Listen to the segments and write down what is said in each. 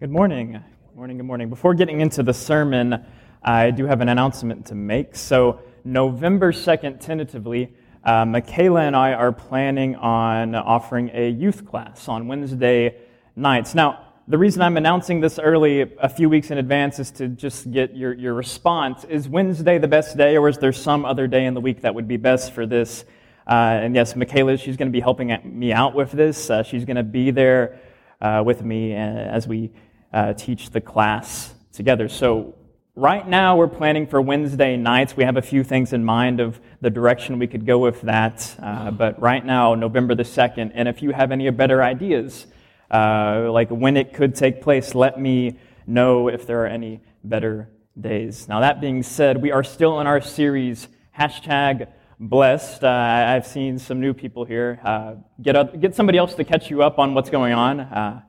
Good morning. Good morning. Good morning. Before getting into the sermon, I do have an announcement to make. So, November 2nd, tentatively, uh, Michaela and I are planning on offering a youth class on Wednesday nights. Now, the reason I'm announcing this early, a few weeks in advance, is to just get your, your response. Is Wednesday the best day, or is there some other day in the week that would be best for this? Uh, and yes, Michaela, she's going to be helping me out with this. Uh, she's going to be there uh, with me uh, as we uh, teach the class together. So, right now, we're planning for Wednesday nights. We have a few things in mind of the direction we could go with that. Uh, but right now, November the 2nd, and if you have any better ideas, uh, like when it could take place, let me know if there are any better days. Now, that being said, we are still in our series, hashtag blessed. Uh, I've seen some new people here. Uh, get, get somebody else to catch you up on what's going on. Uh,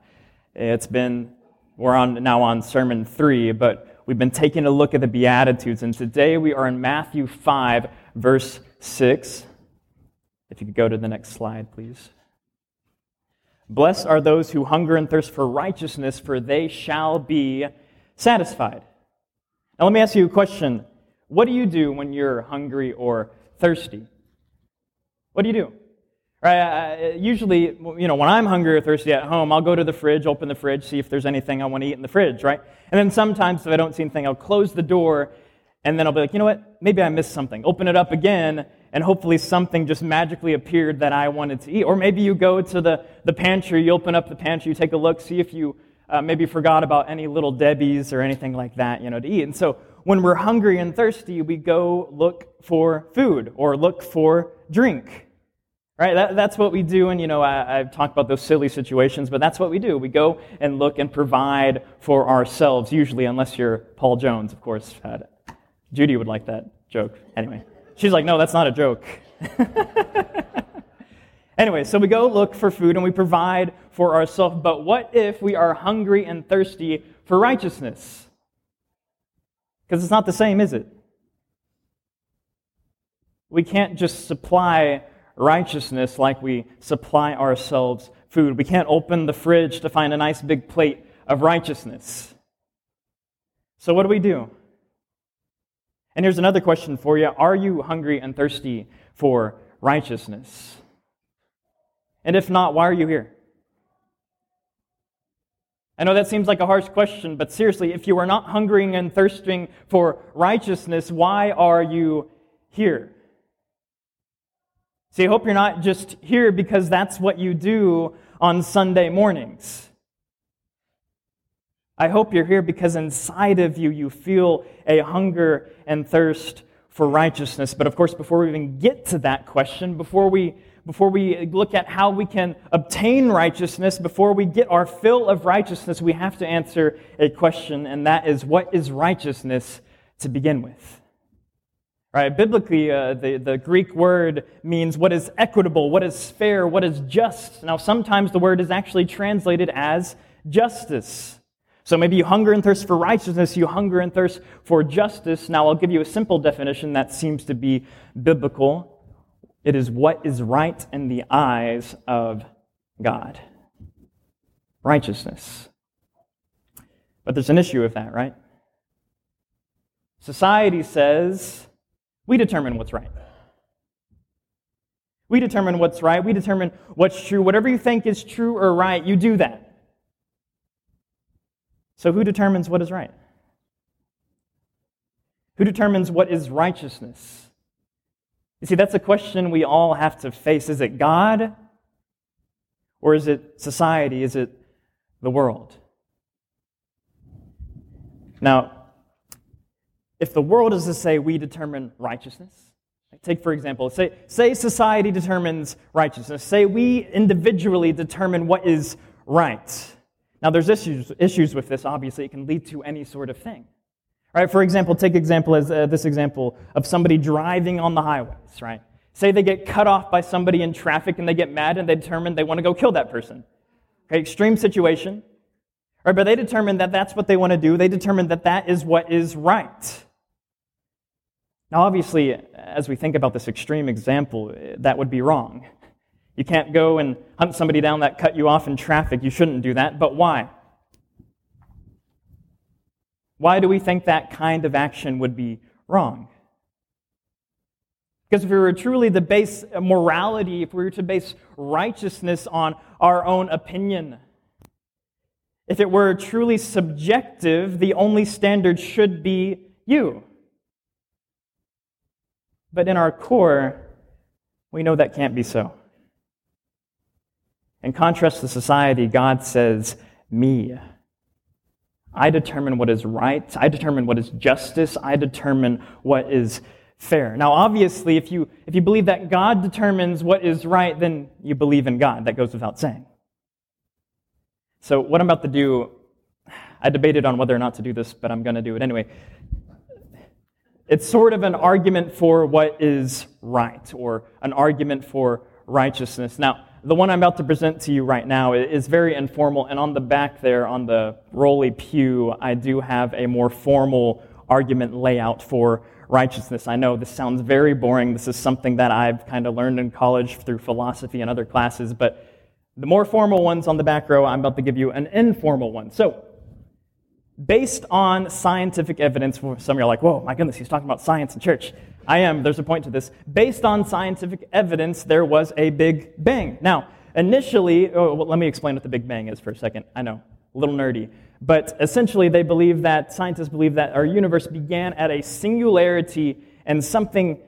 it's been we're on, now on sermon three, but we've been taking a look at the Beatitudes, and today we are in Matthew 5, verse 6. If you could go to the next slide, please. Blessed are those who hunger and thirst for righteousness, for they shall be satisfied. Now, let me ask you a question. What do you do when you're hungry or thirsty? What do you do? Right? usually, you know, when I'm hungry or thirsty at home, I'll go to the fridge, open the fridge, see if there's anything I want to eat in the fridge, right? And then sometimes, if I don't see anything, I'll close the door, and then I'll be like, you know what? Maybe I missed something. Open it up again, and hopefully something just magically appeared that I wanted to eat. Or maybe you go to the, the pantry, you open up the pantry, you take a look, see if you uh, maybe forgot about any little Debbie's or anything like that, you know, to eat. And so when we're hungry and thirsty, we go look for food or look for drink. Right? That, that's what we do. And, you know, I, have talked about those silly situations, but that's what we do. We go and look and provide for ourselves, usually, unless you're Paul Jones, of course. Uh, Judy would like that joke. Anyway, she's like, no, that's not a joke. anyway, so we go look for food and we provide for ourselves. But what if we are hungry and thirsty for righteousness? Because it's not the same, is it? We can't just supply righteousness like we supply ourselves food. We can't open the fridge to find a nice big plate of righteousness. So, what do we do? And here's another question for you Are you hungry and thirsty for righteousness? And if not, why are you here? I know that seems like a harsh question, but seriously, if you are not hungering and thirsting for righteousness, why are you here? See, I hope you're not just here because that's what you do on Sunday mornings. I hope you're here because inside of you, you feel a hunger and thirst for righteousness. But of course, before we even get to that question, before we, before we look at how we can obtain righteousness, before we get our fill of righteousness, we have to answer a question, and that is what is righteousness to begin with? Right? Biblically, uh, the, the Greek word means what is equitable, what is fair, what is just. Now, sometimes the word is actually translated as justice. So maybe you hunger and thirst for righteousness, you hunger and thirst for justice. Now, I'll give you a simple definition that seems to be biblical. It is what is right in the eyes of God. Righteousness. But there's an issue with that, right? Society says we determine what's right. We determine what's right. We determine what's true. Whatever you think is true or right, you do that. So, who determines what is right? Who determines what is righteousness? You see, that's a question we all have to face. Is it God? Or is it society? Is it the world? Now, if the world is to say we determine righteousness, take for example, say, say society determines righteousness, say we individually determine what is right. Now, there's issues, issues with this, obviously. It can lead to any sort of thing. Right? For example, take example as uh, this example of somebody driving on the highways, right? Say they get cut off by somebody in traffic and they get mad and they determine they want to go kill that person. Okay, extreme situation. Right, but they determine that that's what they want to do. They determine that that is what is right. Now, obviously, as we think about this extreme example, that would be wrong. You can't go and hunt somebody down that cut you off in traffic. You shouldn't do that. But why? Why do we think that kind of action would be wrong? Because if we were truly to base morality, if we were to base righteousness on our own opinion, if it were truly subjective, the only standard should be you. But in our core, we know that can't be so. In contrast to society, God says, Me. I determine what is right. I determine what is justice. I determine what is fair. Now, obviously, if you, if you believe that God determines what is right, then you believe in God. That goes without saying. So, what I'm about to do, I debated on whether or not to do this, but I'm going to do it anyway. It's sort of an argument for what is right, or an argument for righteousness. Now, the one I'm about to present to you right now is very informal, and on the back there, on the rolly pew, I do have a more formal argument layout for righteousness. I know this sounds very boring. This is something that I've kind of learned in college through philosophy and other classes, but the more formal ones on the back row, I'm about to give you an informal one. So, based on scientific evidence, some of you are like, whoa, my goodness, he's talking about science and church. I am, there's a point to this. Based on scientific evidence, there was a Big Bang. Now, initially, oh, well, let me explain what the Big Bang is for a second. I know, a little nerdy. But essentially, they believe that, scientists believe that our universe began at a singularity and something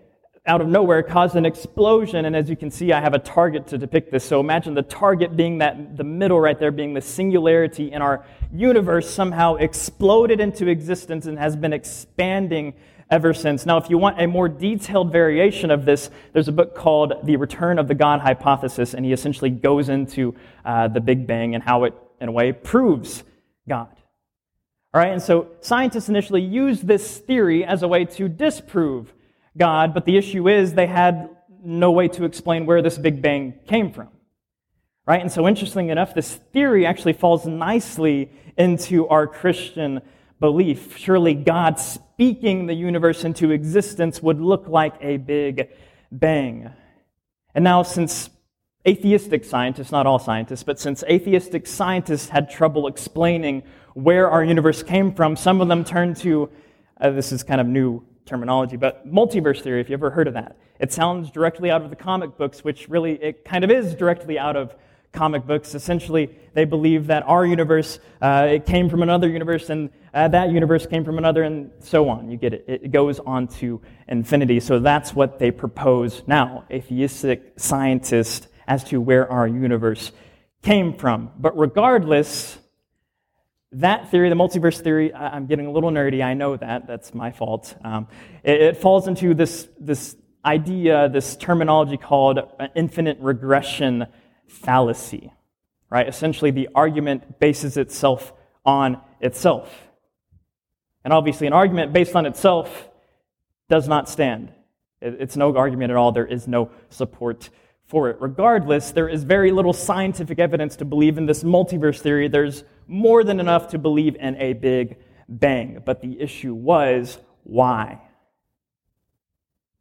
out of nowhere caused an explosion. And as you can see, I have a target to depict this. So imagine the target being that, the middle right there being the singularity in our universe somehow exploded into existence and has been expanding ever since. Now, if you want a more detailed variation of this, there's a book called The Return of the God Hypothesis, and he essentially goes into uh, the Big Bang and how it, in a way, proves God. All right, and so scientists initially used this theory as a way to disprove God, but the issue is they had no way to explain where this Big Bang came from. Right? And so, interestingly enough, this theory actually falls nicely into our Christian belief. Surely God speaking the universe into existence would look like a Big Bang. And now, since atheistic scientists, not all scientists, but since atheistic scientists had trouble explaining where our universe came from, some of them turned to uh, this is kind of new terminology, but multiverse theory, if you ever heard of that. It sounds directly out of the comic books, which really, it kind of is directly out of comic books. Essentially, they believe that our universe, uh, it came from another universe, and uh, that universe came from another, and so on. You get it. It goes on to infinity. So that's what they propose now, atheistic scientists, as to where our universe came from. But regardless, that theory, the multiverse theory, I'm getting a little nerdy, I know that, that's my fault. Um, it, it, falls into this, this idea, this terminology called infinite regression fallacy, right? Essentially, the argument bases itself on itself. And obviously, an argument based on itself does not stand. It, it's no argument at all, there is no support for it. Regardless, there is very little scientific evidence to believe in this multiverse theory. There's more than enough to believe in a big bang. But the issue was why?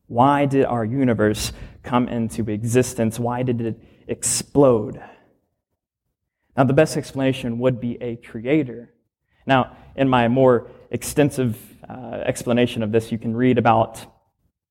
Why did our universe come into existence? Why did it explode? Now, the best explanation would be a creator. Now, in my more extensive uh, explanation of this, you can read about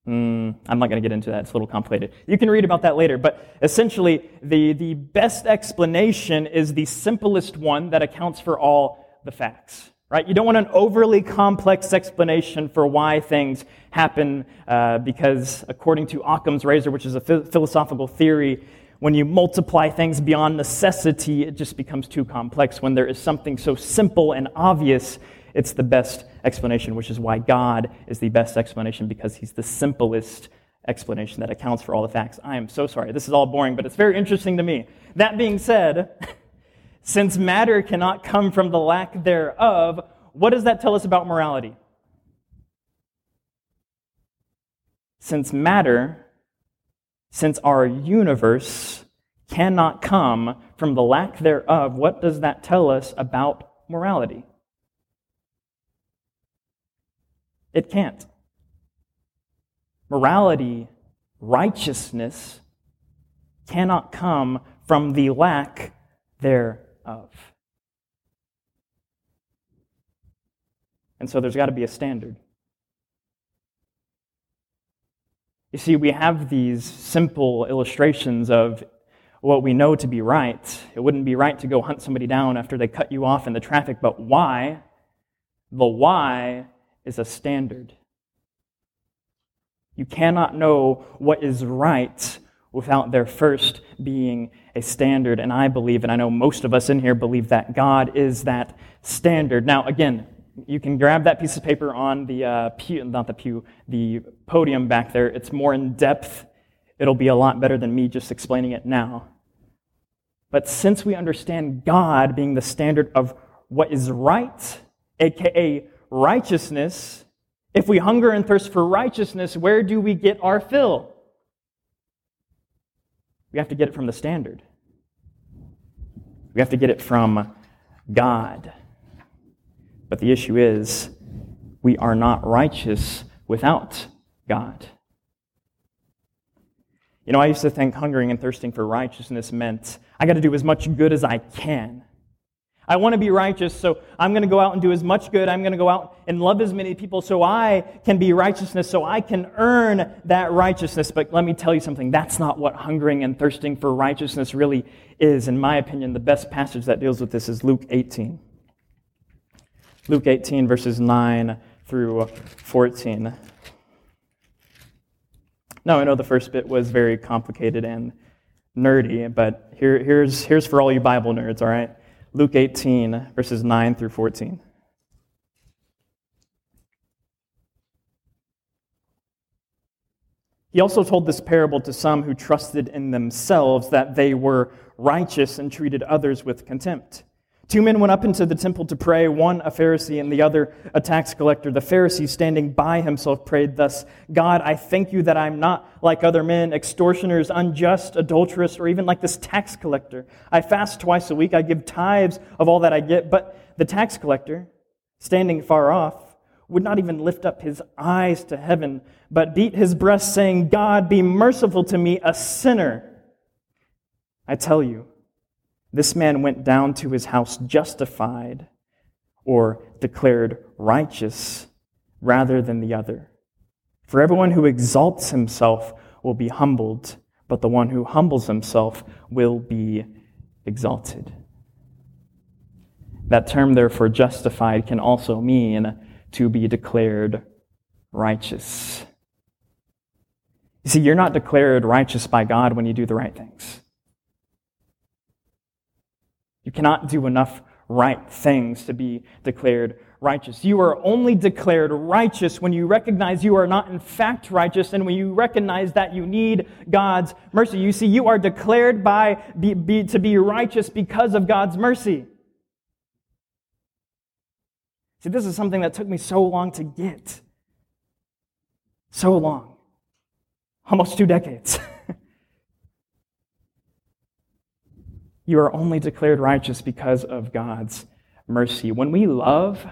Mm, I'm not going to get into that. It's a little complicated. You can read about that later. But essentially, the, the best explanation is the simplest one that accounts for all the facts. Right? You don't want an overly complex explanation for why things happen, uh, because according to Occam's razor, which is a philosophical theory, when you multiply things beyond necessity, it just becomes too complex. When there is something so simple and obvious, it's the best explanation, which is why God is the best explanation because he's the simplest explanation that accounts for all the facts. I am so sorry. This is all boring, but it's very interesting to me. That being said, since matter cannot come from the lack thereof, what does that tell us about morality? Since matter, since our universe cannot come from the lack thereof, what does that tell us about morality? It can't. Morality, righteousness, cannot come from the lack thereof. And so there's got to be a standard. You see, we have these simple illustrations of what we know to be right. It wouldn't be right to go hunt somebody down after they cut you off in the traffic, but why? The why is a standard. You cannot know what is right without there first being a standard. And I believe, and I know most of us in here believe that God is that standard. Now, again, you can grab that piece of paper on the uh, pew, not the pew, the podium back there. It's more in depth. It'll be a lot better than me just explaining it now. But since we understand God being the standard of what is right, aka righteousness, if we hunger and thirst for righteousness, where do we get our fill? We have to get it from the standard. We have to get it from God. But the issue is, we are not righteous without God. You know, I used to think hungering and thirsting for righteousness meant I got to do as much good as I can. I want to be righteous, so I'm going to go out and do as much good. I'm going to go out and love as many people so I can be righteousness, so I can earn that righteousness. But let me tell you something that's not what hungering and thirsting for righteousness really is. In my opinion, the best passage that deals with this is Luke 18. Luke 18, verses 9 through 14. Now, I know the first bit was very complicated and nerdy, but here, here's, here's for all you Bible nerds, all right? Luke 18, verses 9 through 14. He also told this parable to some who trusted in themselves that they were righteous and treated others with contempt. Two men went up into the temple to pray, one a Pharisee and the other a tax collector. The Pharisee, standing by himself, prayed thus God, I thank you that I'm not like other men, extortioners, unjust, adulterous, or even like this tax collector. I fast twice a week, I give tithes of all that I get. But the tax collector, standing far off, would not even lift up his eyes to heaven, but beat his breast, saying, God, be merciful to me, a sinner. I tell you, this man went down to his house justified or declared righteous rather than the other. For everyone who exalts himself will be humbled, but the one who humbles himself will be exalted. That term, therefore, justified can also mean to be declared righteous. You see, you're not declared righteous by God when you do the right things. You cannot do enough right things to be declared righteous. You are only declared righteous when you recognize you are not in fact righteous and when you recognize that you need God's mercy. You see, you are declared by be, be, to be righteous because of God's mercy. See, this is something that took me so long to get. So long. Almost two decades. You are only declared righteous because of God's mercy. When we love,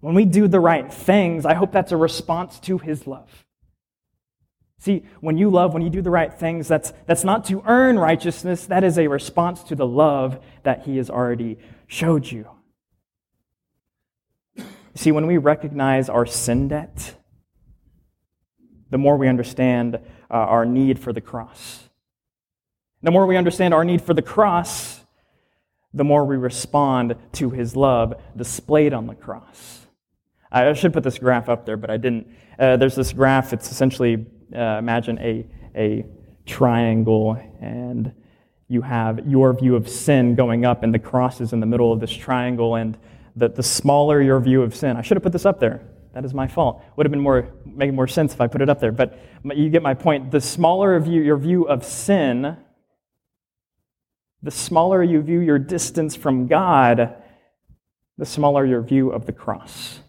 when we do the right things, I hope that's a response to His love. See, when you love, when you do the right things, that's, that's not to earn righteousness, that is a response to the love that He has already showed you. See, when we recognize our sin debt, the more we understand uh, our need for the cross. The more we understand our need for the cross, the more we respond to his love displayed on the cross. I should put this graph up there, but I didn't. Uh, there's this graph. It's essentially, uh, imagine a, a triangle, and you have your view of sin going up, and the cross is in the middle of this triangle, and the, the smaller your view of sin. I should have put this up there. That is my fault. Would have been more, make more sense if I put it up there. But you get my point. The smaller view, your view of sin, the smaller you view your distance from God, the smaller your view of the cross.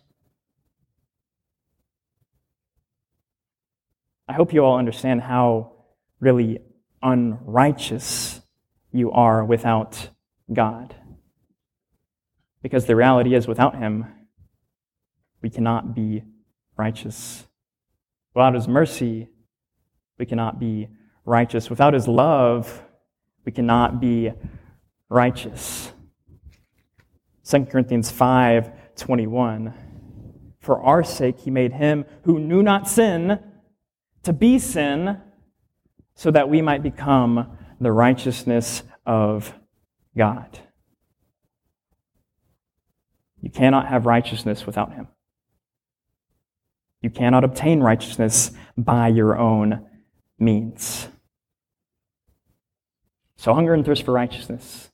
I hope you all understand how really unrighteous you are without God. Because the reality is, without Him, we cannot be righteous. Without His mercy, we cannot be righteous. Without His love, we cannot be righteous. 2 Corinthians 5 21. For our sake, he made him who knew not sin to be sin, so that we might become the righteousness of God. You cannot have righteousness without him. You cannot obtain righteousness by your own means. So hunger and thirst for righteousness.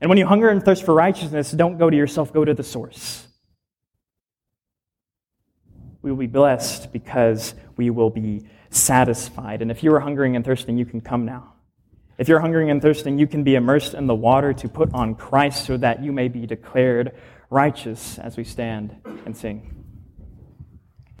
And when you hunger and thirst for righteousness, don't go to yourself, go to the source. We will be blessed because we will be satisfied. And if you are hungering and thirsting, you can come now. If you're hungering and thirsting, you can be immersed in the water to put on Christ so that you may be declared righteous as we stand and sing.